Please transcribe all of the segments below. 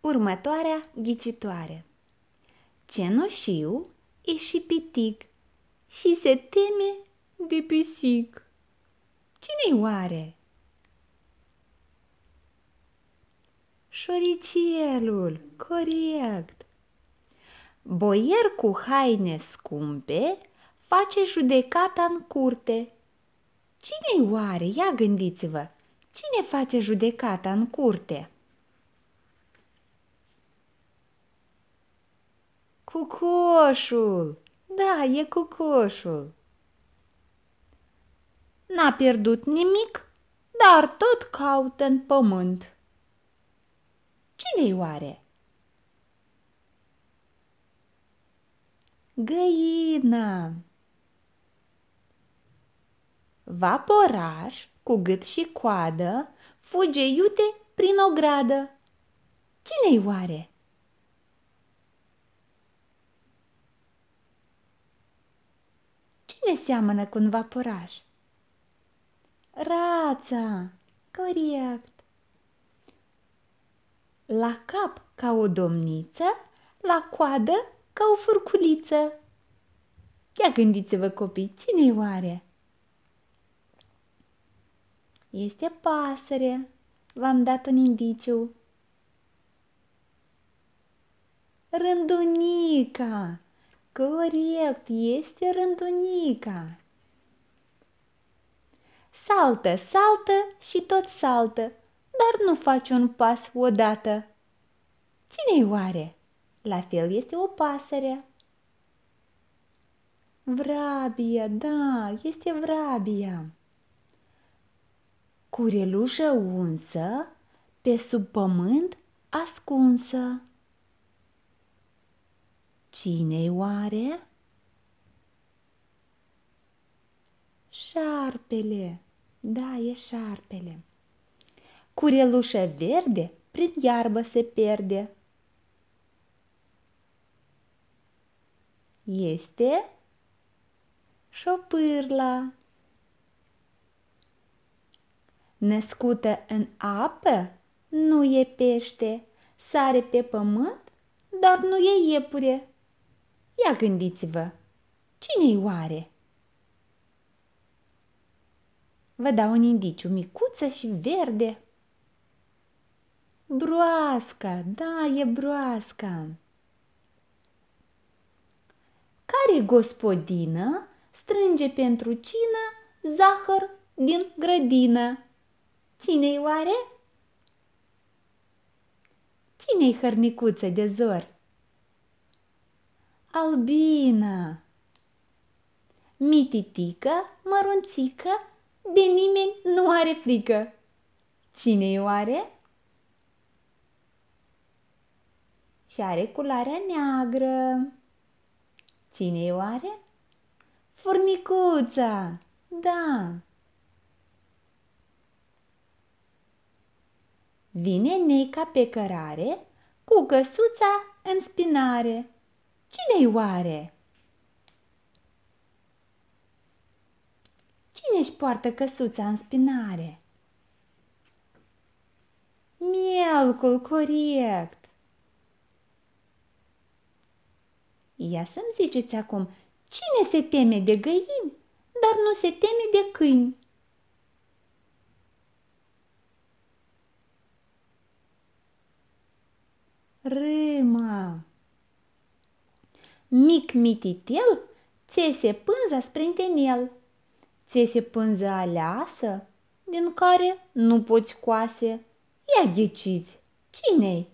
Următoarea ghicitoare Cenușiu e și pitic și se teme de pisic. Cine-i oare? Șoricelul, corect. Boier cu haine scumpe face judecata în curte. Cine-i oare? Ia gândiți-vă! Cine face judecata în curte? Cucoșul! Da, e cucoșul. N-a pierdut nimic, dar tot caută în pământ. Cine-i oare? Găina! Vaporaș cu gât și coadă fuge iute prin o gradă. Cine-i oare? Cine seamănă cu un vaporaș? Rața! Corect! La cap ca o domniță, la coadă ca o furculiță. Ia gândiți-vă, copii, cine-i oare? Este pasăre. V-am dat un indiciu. Rândunica! Corect, este rândunica. Saltă, saltă și tot saltă, dar nu face un pas odată. Cine-i oare? La fel este o pasăre. Vrabia, da, este vrabia. Curelușă unsă, pe sub pământ ascunsă. Cine-i oare? Șarpele, da, e șarpele. Curelușă verde prin iarbă se pierde. Este șopârla. Născută în apă, nu e pește, sare pe pământ, dar nu e iepure. Ia gândiți-vă, cine-i oare? Vă dau un indiciu, micuță și verde. Broasca, da, e broasca. Care gospodină strânge pentru cină zahăr din grădină? Cine-i oare? Cine-i hărnicuță de zor? Albina! Mititică, mărunțică, de nimeni nu are frică. Cine-i oare? Și are culoarea neagră. Cine-i oare? Furnicuța! Da! Vine Neca pe cărare cu căsuța în spinare. Cine-i oare? Cine își poartă căsuța în spinare? Mielcul, corect! Ia să-mi ziceți acum, cine se teme de găini, dar nu se teme de câini? Râma! Mic mititel țese pânza sprintenel, țese pânza aleasă, din care nu poți coase. Ia ghiciți, cine-i?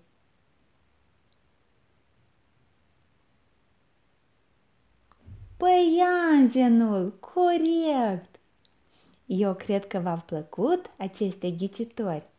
Păianjenul, corect! Eu cred că v-au plăcut aceste ghicitori.